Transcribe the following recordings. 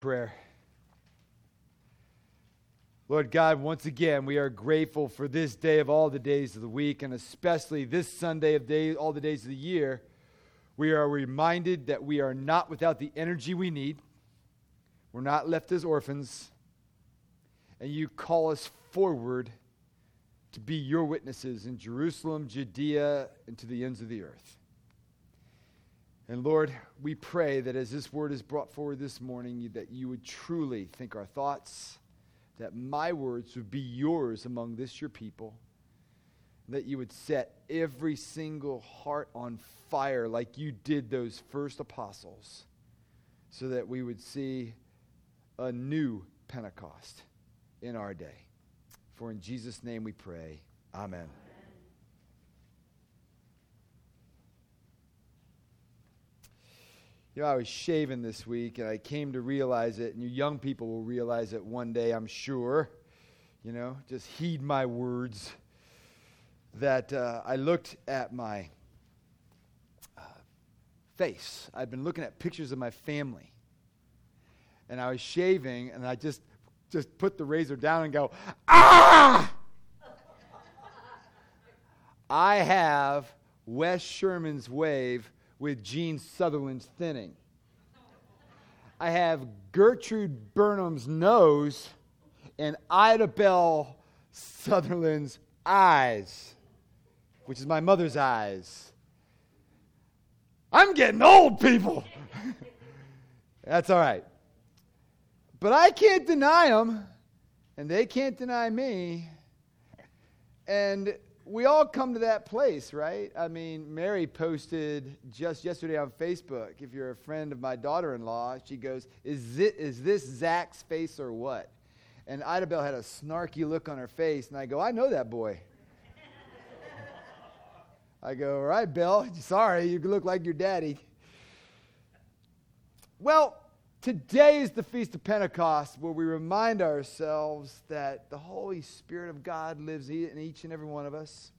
Prayer. Lord God, once again, we are grateful for this day of all the days of the week, and especially this Sunday of day, all the days of the year. We are reminded that we are not without the energy we need. We're not left as orphans. And you call us forward to be your witnesses in Jerusalem, Judea, and to the ends of the earth. And Lord, we pray that as this word is brought forward this morning, that you would truly think our thoughts, that my words would be yours among this your people, that you would set every single heart on fire like you did those first apostles, so that we would see a new Pentecost in our day. For in Jesus' name we pray. Amen. You know, I was shaving this week and I came to realize it, and you young people will realize it one day, I'm sure. You know, just heed my words. That uh, I looked at my uh, face. I'd been looking at pictures of my family. And I was shaving, and I just, just put the razor down and go, ah! I have Wes Sherman's wave with Gene Sutherland's thinning. I have Gertrude Burnham's nose and Ida Bell Sutherland's eyes, which is my mother's eyes. I'm getting old, people. That's all right. But I can't deny them, and they can't deny me. And we all come to that place, right? I mean, Mary posted just yesterday on Facebook. If you're a friend of my daughter in law, she goes, is, it, is this Zach's face or what? And Ida Bell had a snarky look on her face, and I go, I know that boy. I go, all right, Bell, sorry, you look like your daddy. Well, Today is the Feast of Pentecost where we remind ourselves that the Holy Spirit of God lives in each and every one of us.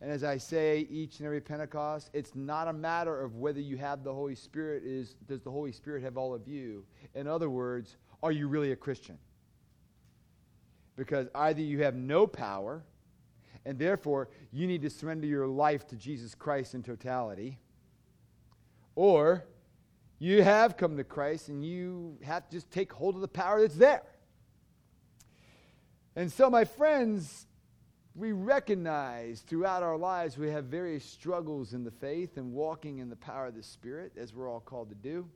And as I say each and every Pentecost, it's not a matter of whether you have the Holy Spirit is does the Holy Spirit have all of you? In other words, are you really a Christian? Because either you have no power and therefore you need to surrender your life to Jesus Christ in totality or you have come to Christ and you have to just take hold of the power that's there. And so, my friends, we recognize throughout our lives we have various struggles in the faith and walking in the power of the Spirit, as we're all called to do.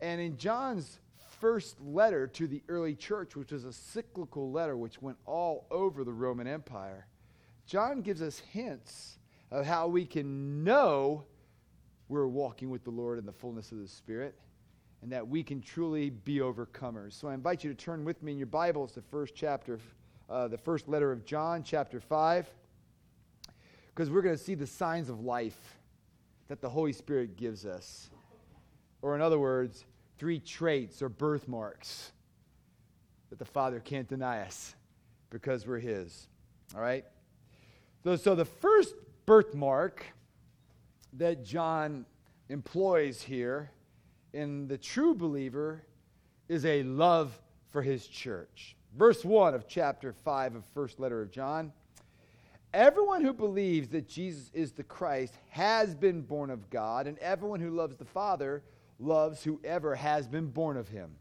And in John's first letter to the early church, which was a cyclical letter which went all over the Roman Empire, John gives us hints of how we can know we're walking with the Lord in the fullness of the Spirit and that we can truly be overcomers. So I invite you to turn with me in your Bibles to first chapter, uh, the first letter of John, chapter 5, because we're going to see the signs of life that the Holy Spirit gives us. Or, in other words, three traits or birthmarks that the Father can't deny us because we're His. All right? So, so the first birthmark that John employs here in the true believer is a love for his church. Verse 1 of chapter 5 of first letter of John. Everyone who believes that Jesus is the Christ has been born of God, and everyone who loves the Father loves whoever has been born of him.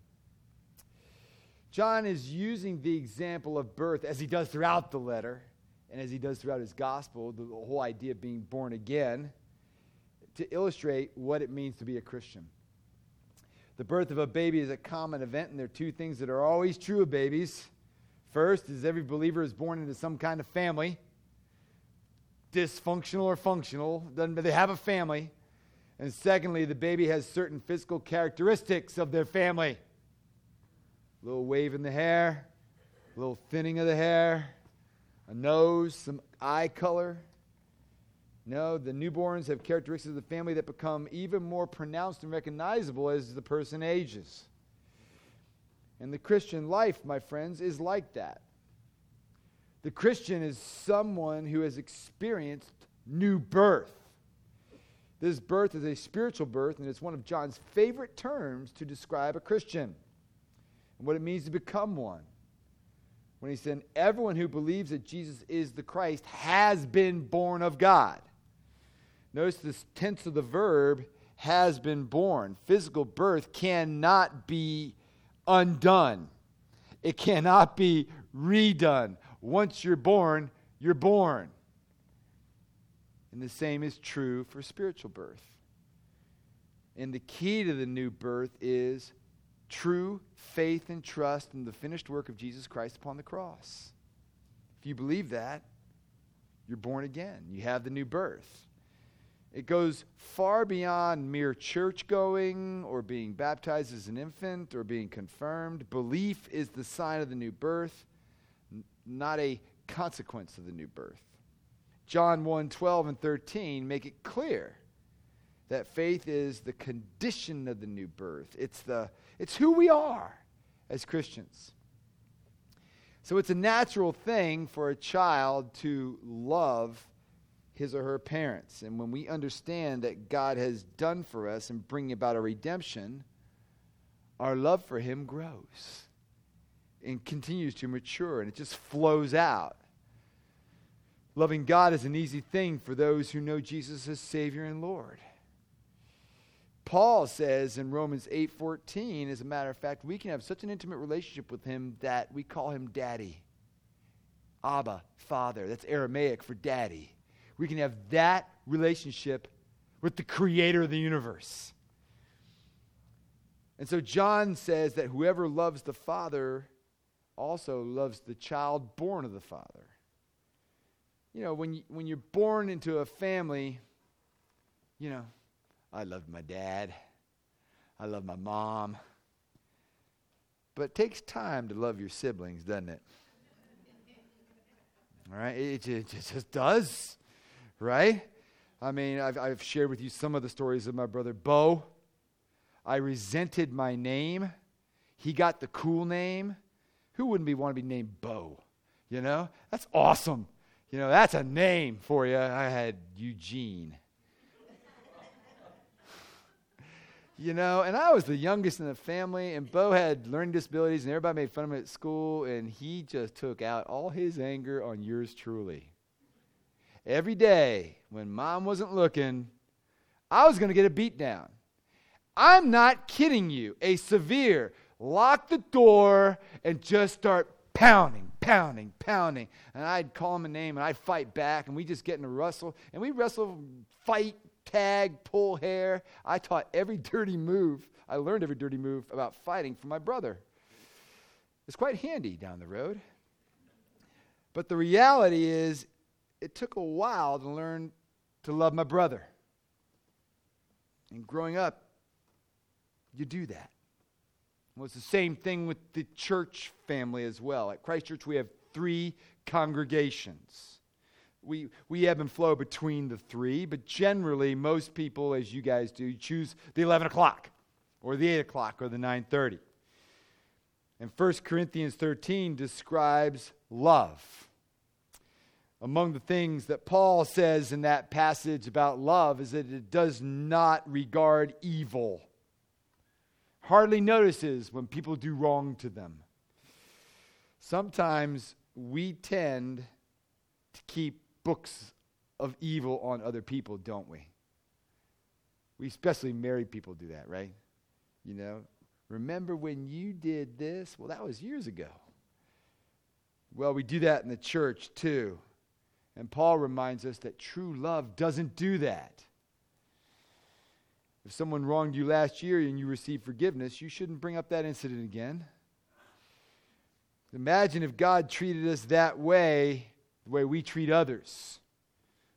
John is using the example of birth as he does throughout the letter and as he does throughout his gospel, the whole idea of being born again to illustrate what it means to be a Christian. The birth of a baby is a common event, and there are two things that are always true of babies. First is every believer is born into some kind of family, dysfunctional or functional, they have a family. And secondly, the baby has certain physical characteristics of their family. A little wave in the hair, a little thinning of the hair, a nose, some eye color, no, the newborns have characteristics of the family that become even more pronounced and recognizable as the person ages. And the Christian life, my friends, is like that. The Christian is someone who has experienced new birth. This birth is a spiritual birth, and it's one of John's favorite terms to describe a Christian and what it means to become one. When he said, Everyone who believes that Jesus is the Christ has been born of God. Notice this tense of the verb has been born. Physical birth cannot be undone, it cannot be redone. Once you're born, you're born. And the same is true for spiritual birth. And the key to the new birth is true faith and trust in the finished work of Jesus Christ upon the cross. If you believe that, you're born again. You have the new birth. It goes far beyond mere church going or being baptized as an infant or being confirmed. Belief is the sign of the new birth, n- not a consequence of the new birth. John 1 12 and 13 make it clear that faith is the condition of the new birth, it's, the, it's who we are as Christians. So it's a natural thing for a child to love his or her parents. And when we understand that God has done for us and bringing about a redemption, our love for him grows and continues to mature and it just flows out. Loving God is an easy thing for those who know Jesus as Savior and Lord. Paul says in Romans 8:14 as a matter of fact we can have such an intimate relationship with him that we call him daddy. Abba, father. That's Aramaic for daddy. We can have that relationship with the creator of the universe. And so John says that whoever loves the Father also loves the child born of the Father. You know, when, you, when you're born into a family, you know, I loved my dad, I love my mom. But it takes time to love your siblings, doesn't it? All right? It, it, it just does right? I mean, I've, I've shared with you some of the stories of my brother Bo. I resented my name. He got the cool name. Who wouldn't be want to be named Bo? You know, that's awesome. You know, that's a name for you. I had Eugene. you know, and I was the youngest in the family, and Bo had learning disabilities, and everybody made fun of him at school, and he just took out all his anger on yours truly every day when mom wasn't looking, I was going to get a beat down. I'm not kidding you. A severe lock the door and just start pounding, pounding, pounding. And I'd call him a name and I'd fight back and we just get in a wrestle. And we wrestle, fight, tag, pull hair. I taught every dirty move. I learned every dirty move about fighting from my brother. It's quite handy down the road. But the reality is, it took a while to learn to love my brother. And growing up, you do that. Well, it's the same thing with the church family as well. At Christ Church, we have three congregations. We, we ebb and flow between the three, but generally, most people, as you guys do, choose the 11 o'clock or the 8 o'clock or the 9.30. And 1 Corinthians 13 describes love among the things that Paul says in that passage about love is that it does not regard evil, hardly notices when people do wrong to them. Sometimes we tend to keep books of evil on other people, don't we? We especially married people do that, right? You know, remember when you did this? Well, that was years ago. Well, we do that in the church too. And Paul reminds us that true love doesn't do that. If someone wronged you last year and you received forgiveness, you shouldn't bring up that incident again. Imagine if God treated us that way, the way we treat others.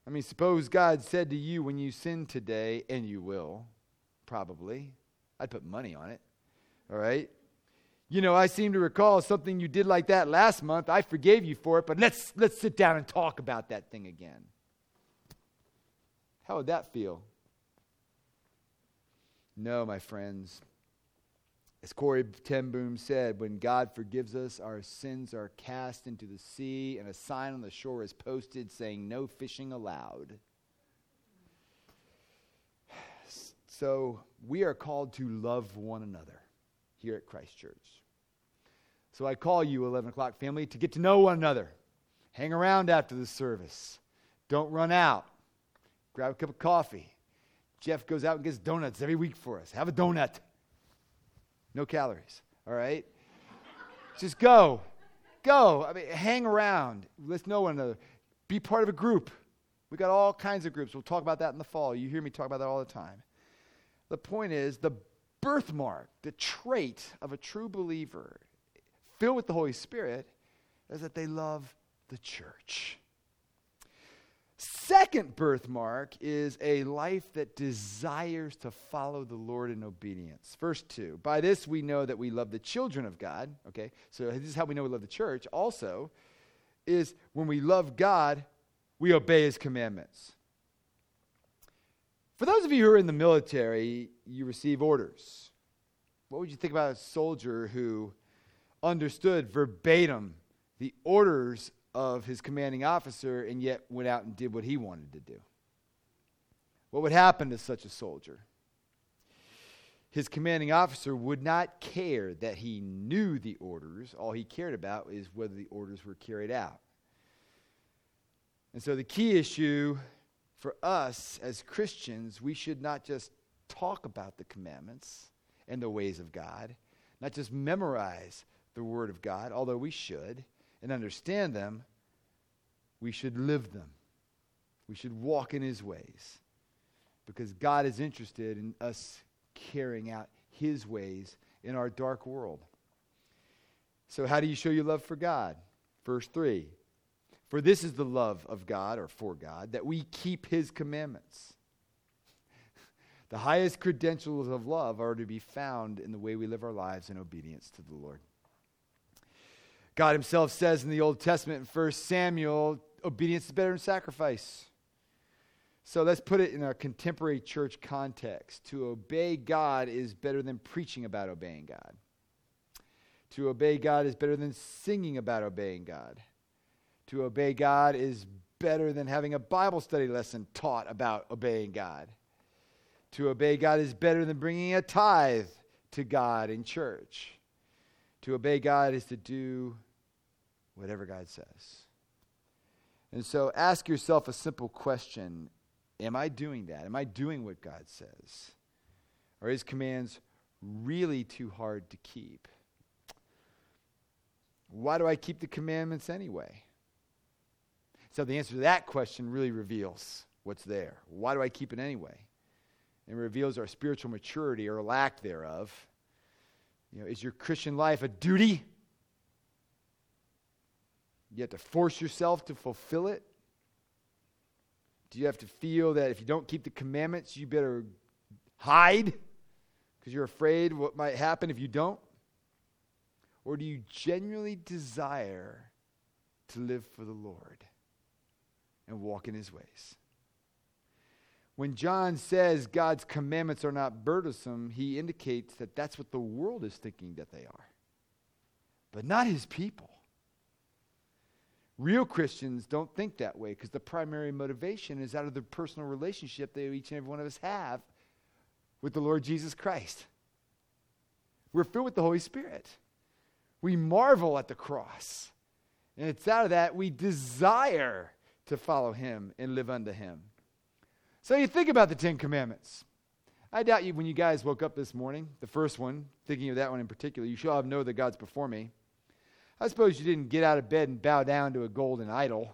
I mean, suppose God said to you when you sin today, and you will, probably. I'd put money on it. All right? You know, I seem to recall something you did like that last month. I forgave you for it, but let's, let's sit down and talk about that thing again. How would that feel? No, my friends. As Corrie ten Boom said, when God forgives us, our sins are cast into the sea, and a sign on the shore is posted saying, No fishing allowed. So we are called to love one another here at Christ Church. So I call you, 11 o'clock family, to get to know one another. Hang around after the service. Don't run out. Grab a cup of coffee. Jeff goes out and gets donuts every week for us. Have a donut. No calories, all right? Just go. Go. I mean, hang around. Let's know one another. Be part of a group. We got all kinds of groups. We'll talk about that in the fall. You hear me talk about that all the time. The point is the birthmark, the trait of a true believer filled with the Holy Spirit is that they love the church. Second birthmark is a life that desires to follow the Lord in obedience. Verse 2 By this we know that we love the children of God. Okay, so this is how we know we love the church. Also, is when we love God, we obey his commandments. For those of you who are in the military, you receive orders. What would you think about a soldier who understood verbatim the orders of his commanding officer and yet went out and did what he wanted to do? What would happen to such a soldier? His commanding officer would not care that he knew the orders. All he cared about is whether the orders were carried out. And so the key issue for us as Christians, we should not just talk about the commandments and the ways of God, not just memorize the Word of God, although we should, and understand them, we should live them. We should walk in His ways because God is interested in us carrying out His ways in our dark world. So, how do you show your love for God? Verse 3 For this is the love of God, or for God, that we keep His commandments. The highest credentials of love are to be found in the way we live our lives in obedience to the Lord. God Himself says in the Old Testament in 1 Samuel, obedience is better than sacrifice. So let's put it in a contemporary church context. To obey God is better than preaching about obeying God. To obey God is better than singing about obeying God. To obey God is better than having a Bible study lesson taught about obeying God. To obey God is better than bringing a tithe to God in church. To obey God is to do whatever God says. And so ask yourself a simple question Am I doing that? Am I doing what God says? Are his commands really too hard to keep? Why do I keep the commandments anyway? So the answer to that question really reveals what's there. Why do I keep it anyway? And reveals our spiritual maturity or lack thereof. You know, is your Christian life a duty? You have to force yourself to fulfill it? Do you have to feel that if you don't keep the commandments, you better hide because you're afraid what might happen if you don't? Or do you genuinely desire to live for the Lord and walk in his ways? When John says God's commandments are not burdensome, he indicates that that's what the world is thinking that they are, but not his people. Real Christians don't think that way because the primary motivation is out of the personal relationship that each and every one of us have with the Lord Jesus Christ. We're filled with the Holy Spirit. We marvel at the cross. And it's out of that we desire to follow him and live unto him. So you think about the Ten Commandments. I doubt you, when you guys woke up this morning, the first one, thinking of that one in particular, you shall have no other God's before me. I suppose you didn't get out of bed and bow down to a golden idol,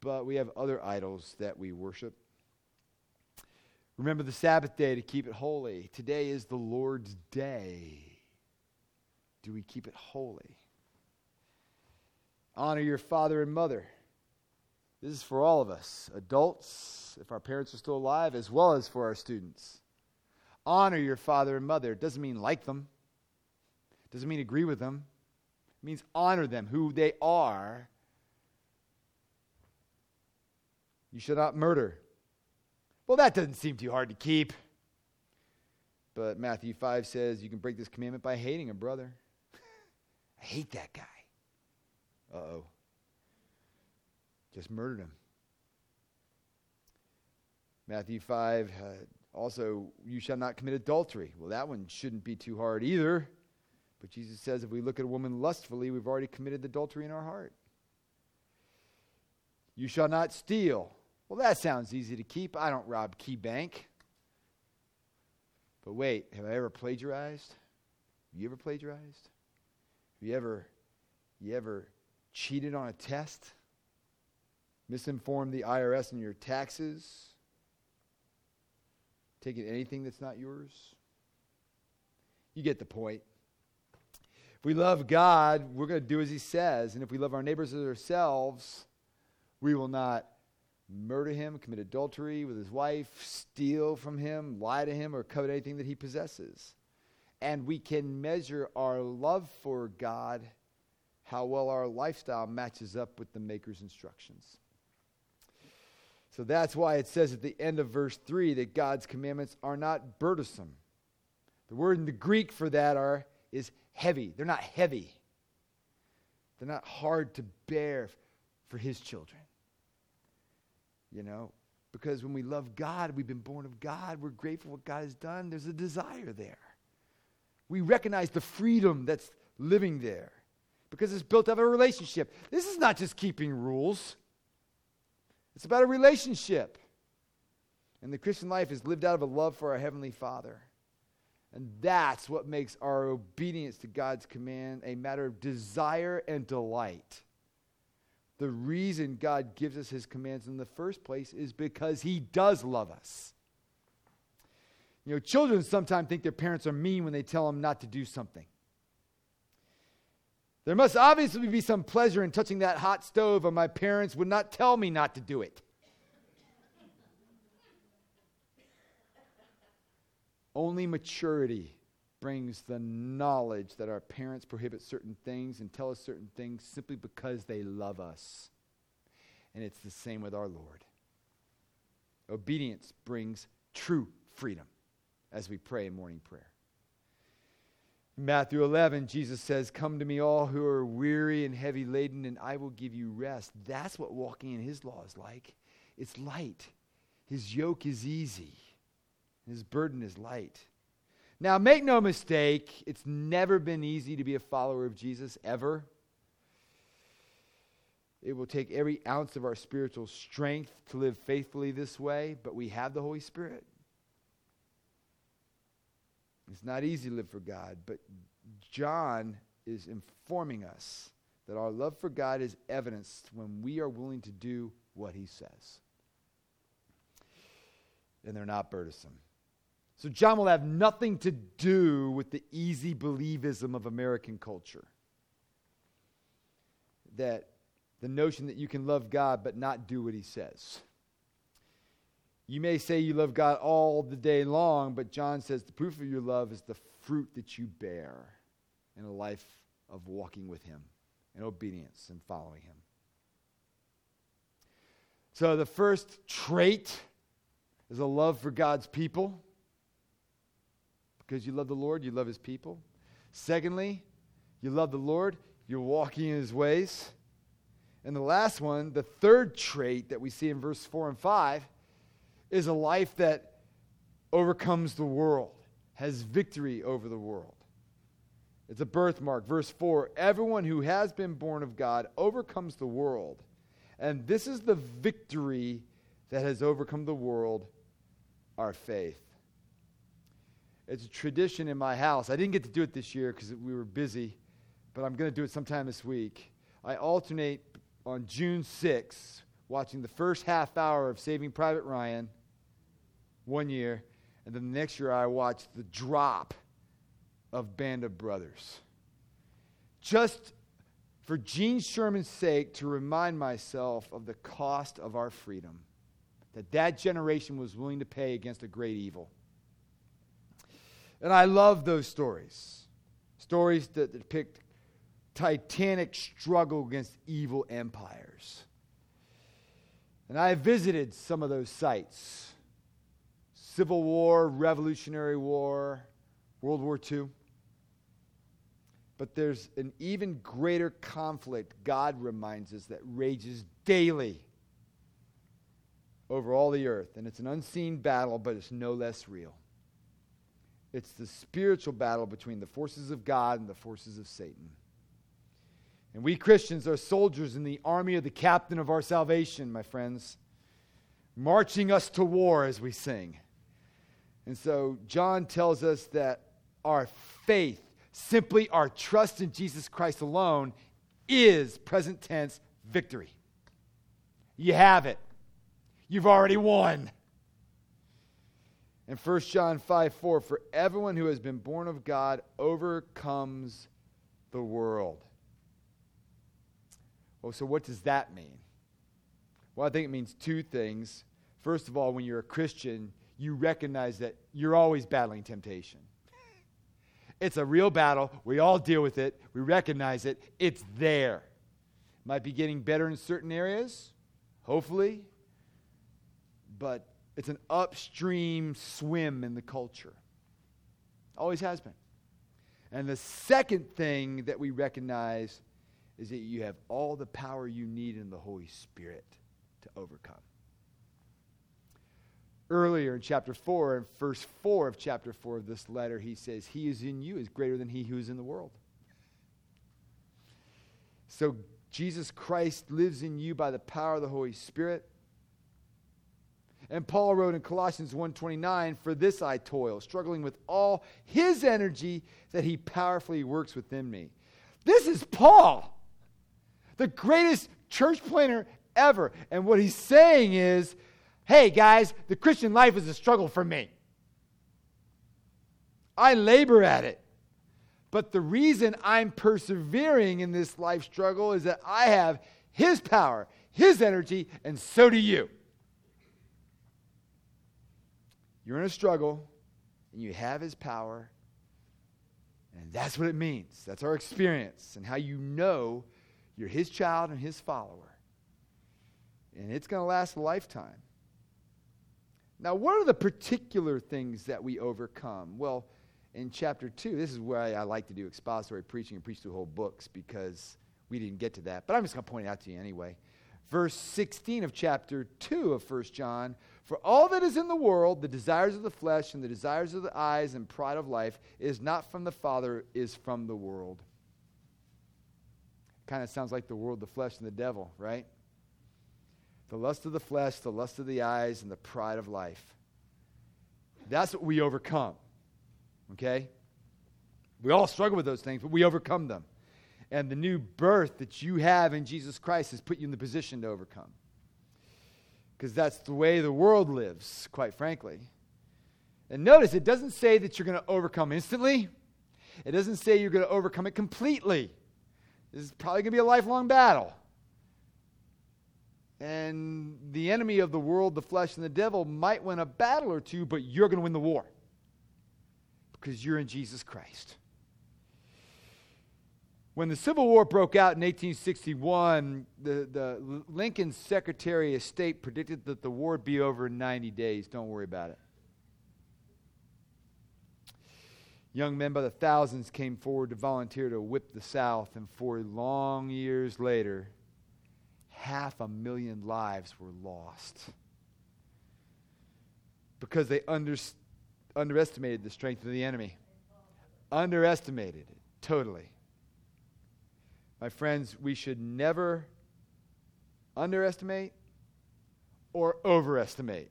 but we have other idols that we worship. Remember the Sabbath day to keep it holy. Today is the Lord's day. Do we keep it holy? Honor your father and mother. This is for all of us, adults, if our parents are still alive, as well as for our students. Honor your father and mother. It doesn't mean like them, it doesn't mean agree with them. It means honor them, who they are. You shall not murder. Well, that doesn't seem too hard to keep. But Matthew 5 says you can break this commandment by hating a brother. I hate that guy. Uh oh. Just murdered him. Matthew 5 uh, also, you shall not commit adultery. Well, that one shouldn't be too hard either. But Jesus says if we look at a woman lustfully, we've already committed adultery in our heart. You shall not steal. Well, that sounds easy to keep. I don't rob KeyBank. But wait, have I ever plagiarized? Have You ever plagiarized? Have you ever you ever cheated on a test? Misinformed the IRS on your taxes? Taking anything that's not yours? You get the point. If we love God, we're going to do as He says. And if we love our neighbors as ourselves, we will not murder him, commit adultery with his wife, steal from him, lie to him, or covet anything that he possesses. And we can measure our love for God, how well our lifestyle matches up with the Maker's instructions. So that's why it says at the end of verse 3 that God's commandments are not burdensome. The word in the Greek for that are, is heavy. They're not heavy, they're not hard to bear for his children. You know, because when we love God, we've been born of God, we're grateful what God has done, there's a desire there. We recognize the freedom that's living there because it's built up a relationship. This is not just keeping rules, it's about a relationship. And the Christian life is lived out of a love for our Heavenly Father. And that's what makes our obedience to God's command a matter of desire and delight. The reason God gives us his commands in the first place is because he does love us. You know, children sometimes think their parents are mean when they tell them not to do something. There must obviously be some pleasure in touching that hot stove, or my parents would not tell me not to do it. Only maturity brings the knowledge that our parents prohibit certain things and tell us certain things simply because they love us. And it's the same with our Lord. Obedience brings true freedom as we pray in morning prayer. Matthew 11, Jesus says, Come to me, all who are weary and heavy laden, and I will give you rest. That's what walking in His law is like. It's light, His yoke is easy, His burden is light. Now, make no mistake, it's never been easy to be a follower of Jesus, ever. It will take every ounce of our spiritual strength to live faithfully this way, but we have the Holy Spirit. It's not easy to live for God, but John is informing us that our love for God is evidenced when we are willing to do what he says. And they're not burdensome. So John will have nothing to do with the easy believism of American culture. That the notion that you can love God but not do what he says. You may say you love God all the day long, but John says the proof of your love is the fruit that you bear in a life of walking with him in obedience and following him. So the first trait is a love for God's people because you love the Lord, you love his people. Secondly, you love the Lord, you're walking in his ways. And the last one, the third trait that we see in verse 4 and 5, is a life that overcomes the world, has victory over the world. It's a birthmark. Verse 4 Everyone who has been born of God overcomes the world. And this is the victory that has overcome the world, our faith. It's a tradition in my house. I didn't get to do it this year because we were busy, but I'm going to do it sometime this week. I alternate on June 6th watching the first half hour of Saving Private Ryan one year, and then the next year I watched the drop of Band of Brothers. Just for Gene Sherman's sake, to remind myself of the cost of our freedom that that generation was willing to pay against a great evil. And I love those stories. Stories that depict titanic struggle against evil empires. And I visited some of those sites Civil War, Revolutionary War, World War II. But there's an even greater conflict, God reminds us, that rages daily over all the earth. And it's an unseen battle, but it's no less real. It's the spiritual battle between the forces of God and the forces of Satan. And we Christians are soldiers in the army of the captain of our salvation, my friends, marching us to war as we sing. And so John tells us that our faith, simply our trust in Jesus Christ alone, is present tense victory. You have it. You've already won. And 1 John 5 4, for everyone who has been born of God overcomes the world. Well, so what does that mean? Well, I think it means two things. First of all, when you're a Christian, you recognize that you're always battling temptation. It's a real battle. We all deal with it. We recognize it. It's there. Might be getting better in certain areas, hopefully, but it's an upstream swim in the culture. Always has been. And the second thing that we recognize is that you have all the power you need in the Holy Spirit to overcome. Earlier in chapter 4, in verse 4 of chapter 4 of this letter, he says, He is in you is greater than he who is in the world. So Jesus Christ lives in you by the power of the Holy Spirit. And Paul wrote in Colossians 1:29, "For this I toil, struggling with all his energy that he powerfully works within me." This is Paul, the greatest church planner ever. And what he's saying is, "Hey guys, the Christian life is a struggle for me. I labor at it. But the reason I'm persevering in this life struggle is that I have his power, his energy, and so do you." You're in a struggle, and you have His power. And that's what it means. That's our experience and how you know you're His child and His follower. And it's going to last a lifetime. Now, what are the particular things that we overcome? Well, in chapter 2, this is I, I like to do expository preaching and preach through whole books because we didn't get to that. But I'm just going to point it out to you anyway. Verse 16 of chapter 2 of 1 John for all that is in the world, the desires of the flesh and the desires of the eyes and pride of life, is not from the Father, is from the world. Kind of sounds like the world, the flesh, and the devil, right? The lust of the flesh, the lust of the eyes, and the pride of life. That's what we overcome. Okay? We all struggle with those things, but we overcome them. And the new birth that you have in Jesus Christ has put you in the position to overcome because that's the way the world lives, quite frankly. And notice, it doesn't say that you're going to overcome instantly, it doesn't say you're going to overcome it completely. This is probably going to be a lifelong battle. And the enemy of the world, the flesh, and the devil might win a battle or two, but you're going to win the war because you're in Jesus Christ. When the Civil War broke out in 1861, the, the Lincoln Secretary of State predicted that the war would be over in 90 days. Don't worry about it. Young men by the thousands came forward to volunteer to whip the South, and four long years later, half a million lives were lost because they under, underestimated the strength of the enemy. Underestimated it totally. My friends, we should never underestimate or overestimate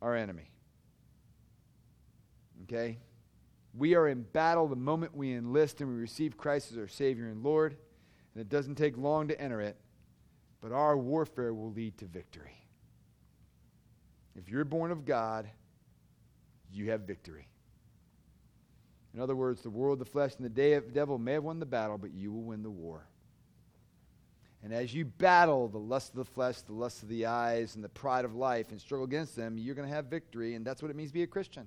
our enemy. Okay? We are in battle the moment we enlist and we receive Christ as our Savior and Lord, and it doesn't take long to enter it, but our warfare will lead to victory. If you're born of God, you have victory. In other words, the world, the flesh, and the devil may have won the battle, but you will win the war. And as you battle the lust of the flesh, the lust of the eyes, and the pride of life and struggle against them, you're going to have victory. And that's what it means to be a Christian.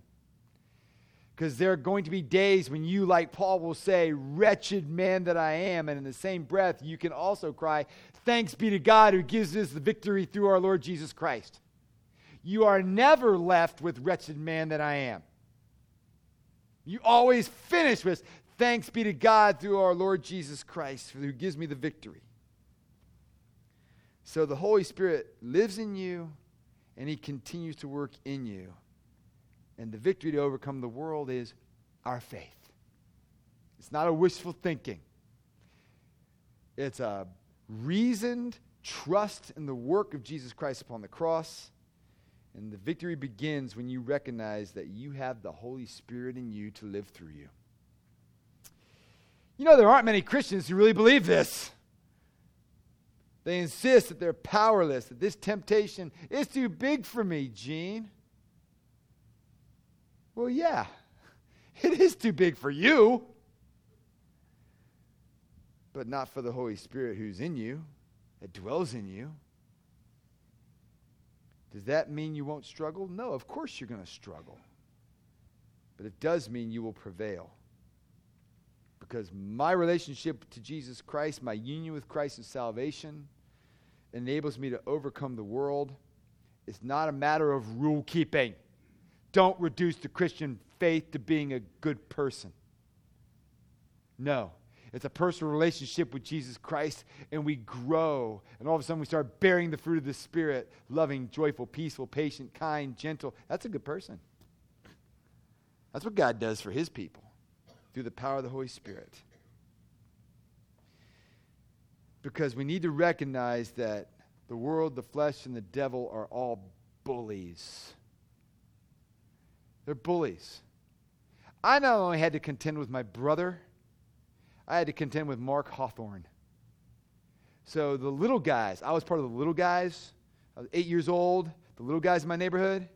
Because there are going to be days when you, like Paul will say, wretched man that I am. And in the same breath, you can also cry, Thanks be to God who gives us the victory through our Lord Jesus Christ. You are never left with wretched man that I am. You always finish with thanks be to God through our Lord Jesus Christ, who gives me the victory. So the Holy Spirit lives in you and He continues to work in you. And the victory to overcome the world is our faith. It's not a wishful thinking, it's a reasoned trust in the work of Jesus Christ upon the cross. And the victory begins when you recognize that you have the Holy Spirit in you to live through you. You know, there aren't many Christians who really believe this. They insist that they're powerless, that this temptation is too big for me, Gene. Well, yeah, it is too big for you, but not for the Holy Spirit who's in you, that dwells in you. Does that mean you won't struggle? No, of course you're going to struggle. But it does mean you will prevail. Because my relationship to Jesus Christ, my union with Christ and salvation, enables me to overcome the world. It's not a matter of rule keeping. Don't reduce the Christian faith to being a good person. No. It's a personal relationship with Jesus Christ, and we grow. And all of a sudden, we start bearing the fruit of the Spirit loving, joyful, peaceful, patient, kind, gentle. That's a good person. That's what God does for his people through the power of the Holy Spirit. Because we need to recognize that the world, the flesh, and the devil are all bullies. They're bullies. I not only had to contend with my brother, I had to contend with Mark Hawthorne. So the little guys, I was part of the little guys. I was eight years old, the little guys in my neighborhood.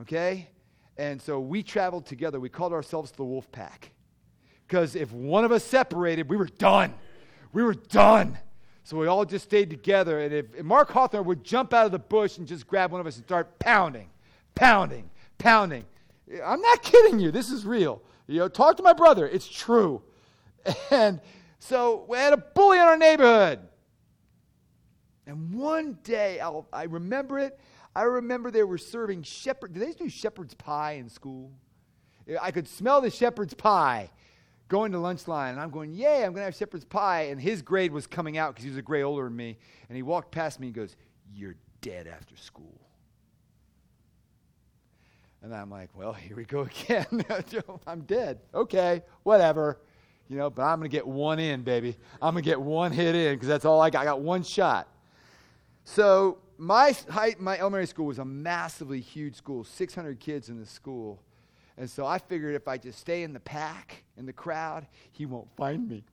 Okay? And so we traveled together. We called ourselves the Wolf Pack. Because if one of us separated, we were done. We were done. So we all just stayed together. And if, if Mark Hawthorne would jump out of the bush and just grab one of us and start pounding, pounding, pounding. I'm not kidding you. This is real. You know, talk to my brother. It's true. And so we had a bully in our neighborhood. And one day, I'll, i remember it. I remember they were serving shepherd. Did they do shepherd's pie in school? I could smell the shepherd's pie going to lunch line. And I'm going, Yay, I'm going to have shepherd's pie. And his grade was coming out because he was a grade older than me. And he walked past me and goes, You're dead after school. And I'm like, well, here we go again. I'm dead. Okay, whatever. You know, but I'm going to get one in, baby. I'm going to get one hit in because that's all I got. I got one shot. So my, high, my elementary school was a massively huge school, 600 kids in the school. And so I figured if I just stay in the pack, in the crowd, he won't find me.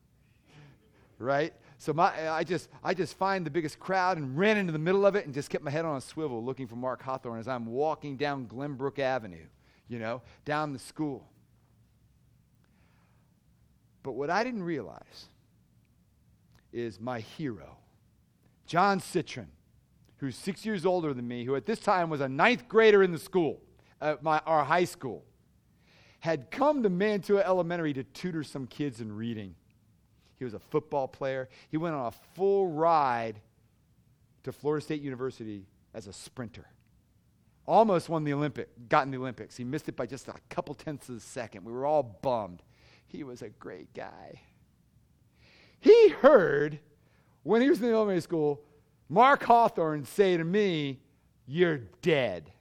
Right? So my, I, just, I just find the biggest crowd and ran into the middle of it and just kept my head on a swivel looking for Mark Hawthorne as I'm walking down Glenbrook Avenue, you know, down the school. But what I didn't realize is my hero, John Citron, who's six years older than me, who at this time was a ninth grader in the school, my, our high school, had come to Mantua Elementary to tutor some kids in reading. He was a football player. He went on a full ride to Florida State University as a sprinter. Almost won the Olympic, got in the Olympics. He missed it by just a couple tenths of a second. We were all bummed. He was a great guy. He heard when he was in the elementary school, Mark Hawthorne say to me, You're dead.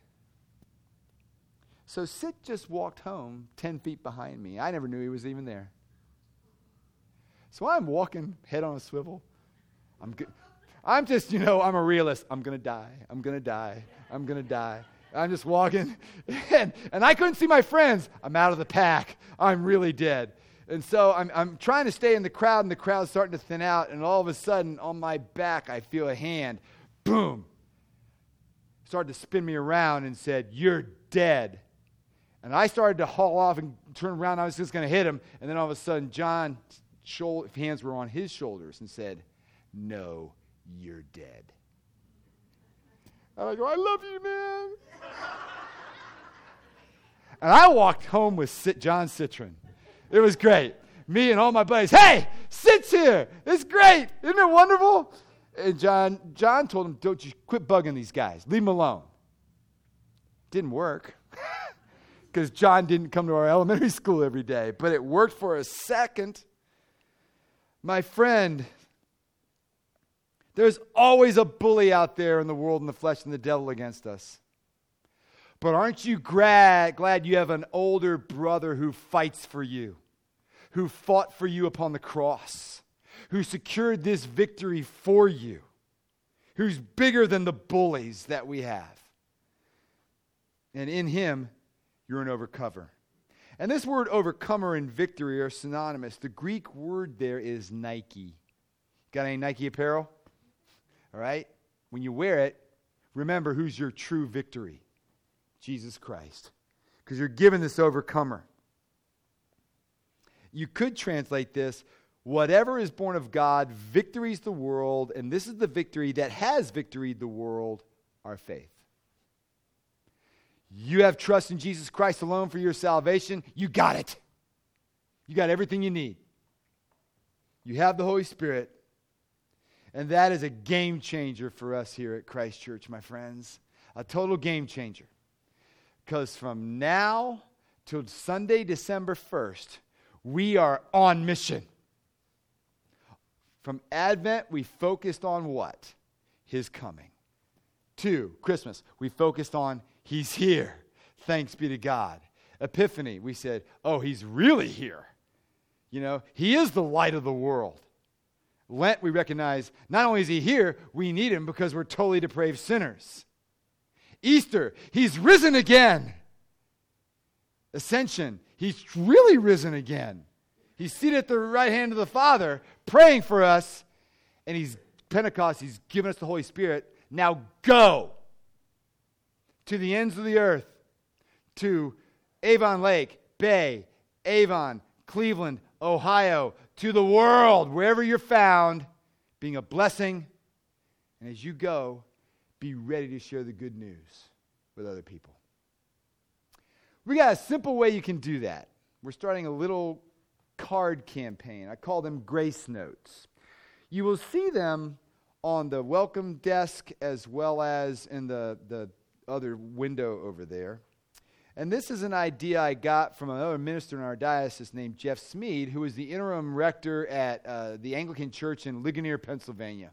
So Sid just walked home 10 feet behind me. I never knew he was even there. So I'm walking, head on a swivel. I'm, go- I'm just, you know, I'm a realist. I'm going to die. I'm going to die. I'm going to die. I'm just walking. And, and I couldn't see my friends. I'm out of the pack. I'm really dead. And so I'm, I'm trying to stay in the crowd, and the crowd's starting to thin out. And all of a sudden, on my back, I feel a hand. Boom. Started to spin me around and said, You're dead. And I started to haul off and turn around. I was just going to hit him. And then all of a sudden, John hands were on his shoulders and said, No, you're dead. And I go, I love you, man. and I walked home with John Citron. It was great. Me and all my buddies, hey, sits here. It's great. Isn't it wonderful? And John, John told him, Don't you quit bugging these guys. Leave them alone. Didn't work. Because John didn't come to our elementary school every day. But it worked for a second. My friend, There's always a bully out there in the world and the flesh and the devil against us. But aren't you glad, glad you have an older brother who fights for you, who fought for you upon the cross, who secured this victory for you, who's bigger than the bullies that we have? And in him, you're an overcomer. And this word overcomer and victory are synonymous. The Greek word there is Nike. Got any Nike apparel? All right? When you wear it, remember who's your true victory Jesus Christ. Because you're given this overcomer. You could translate this whatever is born of God victories the world, and this is the victory that has victoried the world our faith. You have trust in Jesus Christ alone for your salvation, you got it. You got everything you need. You have the Holy Spirit. And that is a game changer for us here at Christ Church, my friends. A total game changer. Because from now till Sunday, December 1st, we are on mission. From Advent, we focused on what? His coming. Two, Christmas, we focused on He's here. Thanks be to God. Epiphany, we said, Oh, He's really here. You know, He is the light of the world. Lent, we recognize not only is He here, we need Him because we're totally depraved sinners. Easter, He's risen again. Ascension, He's really risen again. He's seated at the right hand of the Father, praying for us. And He's, Pentecost, He's given us the Holy Spirit. Now go to the ends of the earth, to Avon Lake, Bay, Avon, Cleveland, Ohio, to the world, wherever you're found, being a blessing. And as you go, be ready to share the good news with other people. We got a simple way you can do that. We're starting a little card campaign. I call them grace notes. You will see them on the welcome desk as well as in the, the other window over there. And this is an idea I got from another minister in our diocese named Jeff Smead, who was the interim rector at uh, the Anglican Church in Ligonier, Pennsylvania.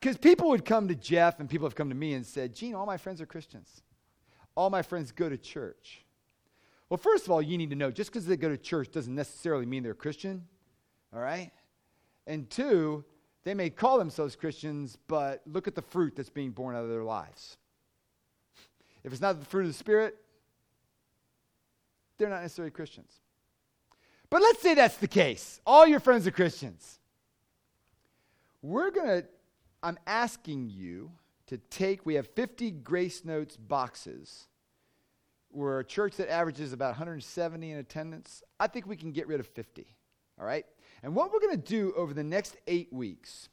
Because people would come to Jeff, and people have come to me and said, Gene, all my friends are Christians. All my friends go to church. Well, first of all, you need to know just because they go to church doesn't necessarily mean they're Christian, all right? And two, they may call themselves Christians, but look at the fruit that's being born out of their lives. If it's not the fruit of the Spirit, they're not necessarily Christians. But let's say that's the case. All your friends are Christians. We're going to, I'm asking you to take, we have 50 Grace Notes boxes. We're a church that averages about 170 in attendance. I think we can get rid of 50. All right? And what we're going to do over the next eight weeks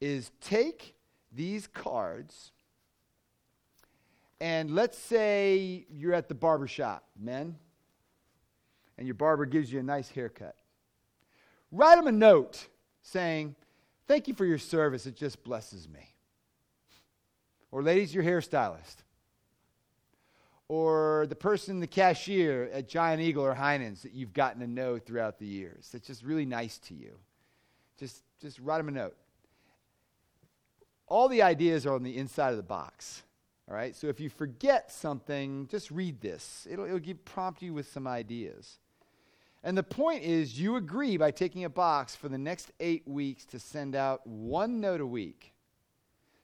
is take these cards and let's say you're at the barber shop, men, and your barber gives you a nice haircut. Write him a note saying, Thank you for your service. It just blesses me. Or, ladies, your hairstylist. Or the person, the cashier at Giant Eagle or Heinen's that you've gotten to know throughout the years. That's just really nice to you. Just, just write them a note. All the ideas are on the inside of the box. All right, so if you forget something, just read this. It'll, it'll give, prompt you with some ideas. And the point is, you agree by taking a box for the next eight weeks to send out one note a week.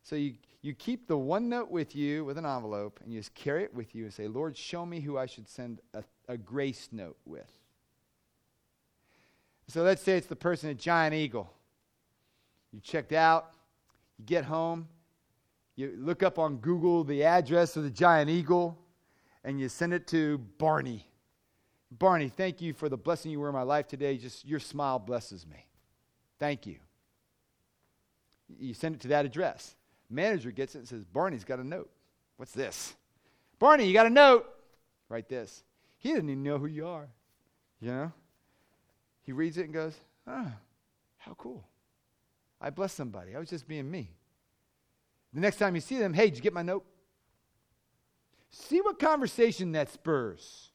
So you, you keep the one note with you with an envelope, and you just carry it with you and say, Lord, show me who I should send a, a grace note with. So let's say it's the person at Giant Eagle. You checked out, you get home, you look up on Google the address of the giant eagle and you send it to Barney. Barney, thank you for the blessing you were in my life today. Just your smile blesses me. Thank you. You send it to that address. Manager gets it and says, Barney's got a note. What's this? Barney, you got a note. Write this. He doesn't even know who you are. You know? He reads it and goes, ah, how cool. I blessed somebody. I was just being me. The next time you see them, hey, did you get my note? See what conversation that spurs.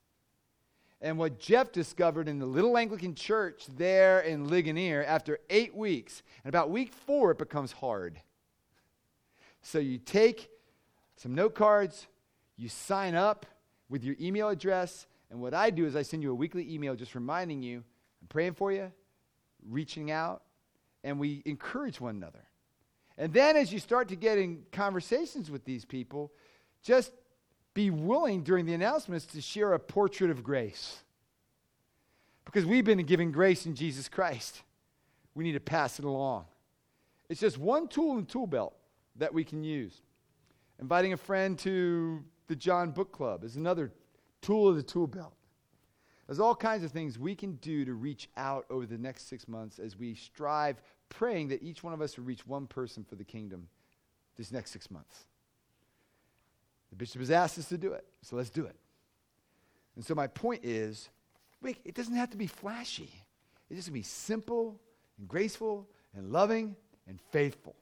And what Jeff discovered in the little Anglican church there in Ligonier after eight weeks, and about week four, it becomes hard. So you take some note cards, you sign up with your email address, and what I do is I send you a weekly email just reminding you I'm praying for you, reaching out, and we encourage one another. And then as you start to get in conversations with these people, just be willing during the announcements to share a portrait of grace. Because we've been given grace in Jesus Christ. We need to pass it along. It's just one tool in the tool belt that we can use. Inviting a friend to the John Book Club is another tool of the tool belt. There's all kinds of things we can do to reach out over the next six months as we strive, praying that each one of us will reach one person for the kingdom this next six months. The bishop has asked us to do it, so let's do it. And so my point is, wait, it doesn't have to be flashy. It just to be simple and graceful and loving and faithful.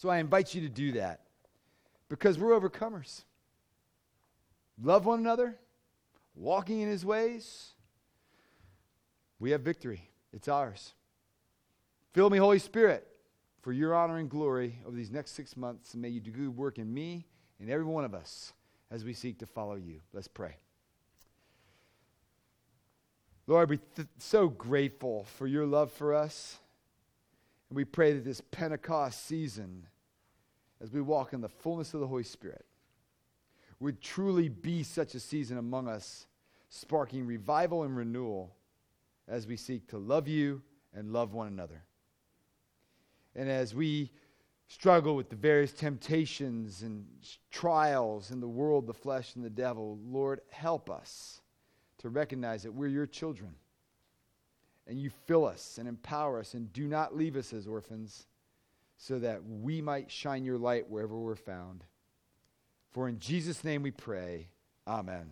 So I invite you to do that because we're overcomers. Love one another, walking in his ways. We have victory. It's ours. Fill me, Holy Spirit, for your honor and glory over these next six months. And may you do good work in me and every one of us as we seek to follow you. Let's pray. Lord, we're th- so grateful for your love for us. And we pray that this Pentecost season, as we walk in the fullness of the Holy Spirit, would truly be such a season among us, sparking revival and renewal as we seek to love you and love one another. And as we struggle with the various temptations and trials in the world, the flesh, and the devil, Lord, help us to recognize that we're your children. And you fill us and empower us and do not leave us as orphans so that we might shine your light wherever we're found. For in Jesus' name we pray. Amen.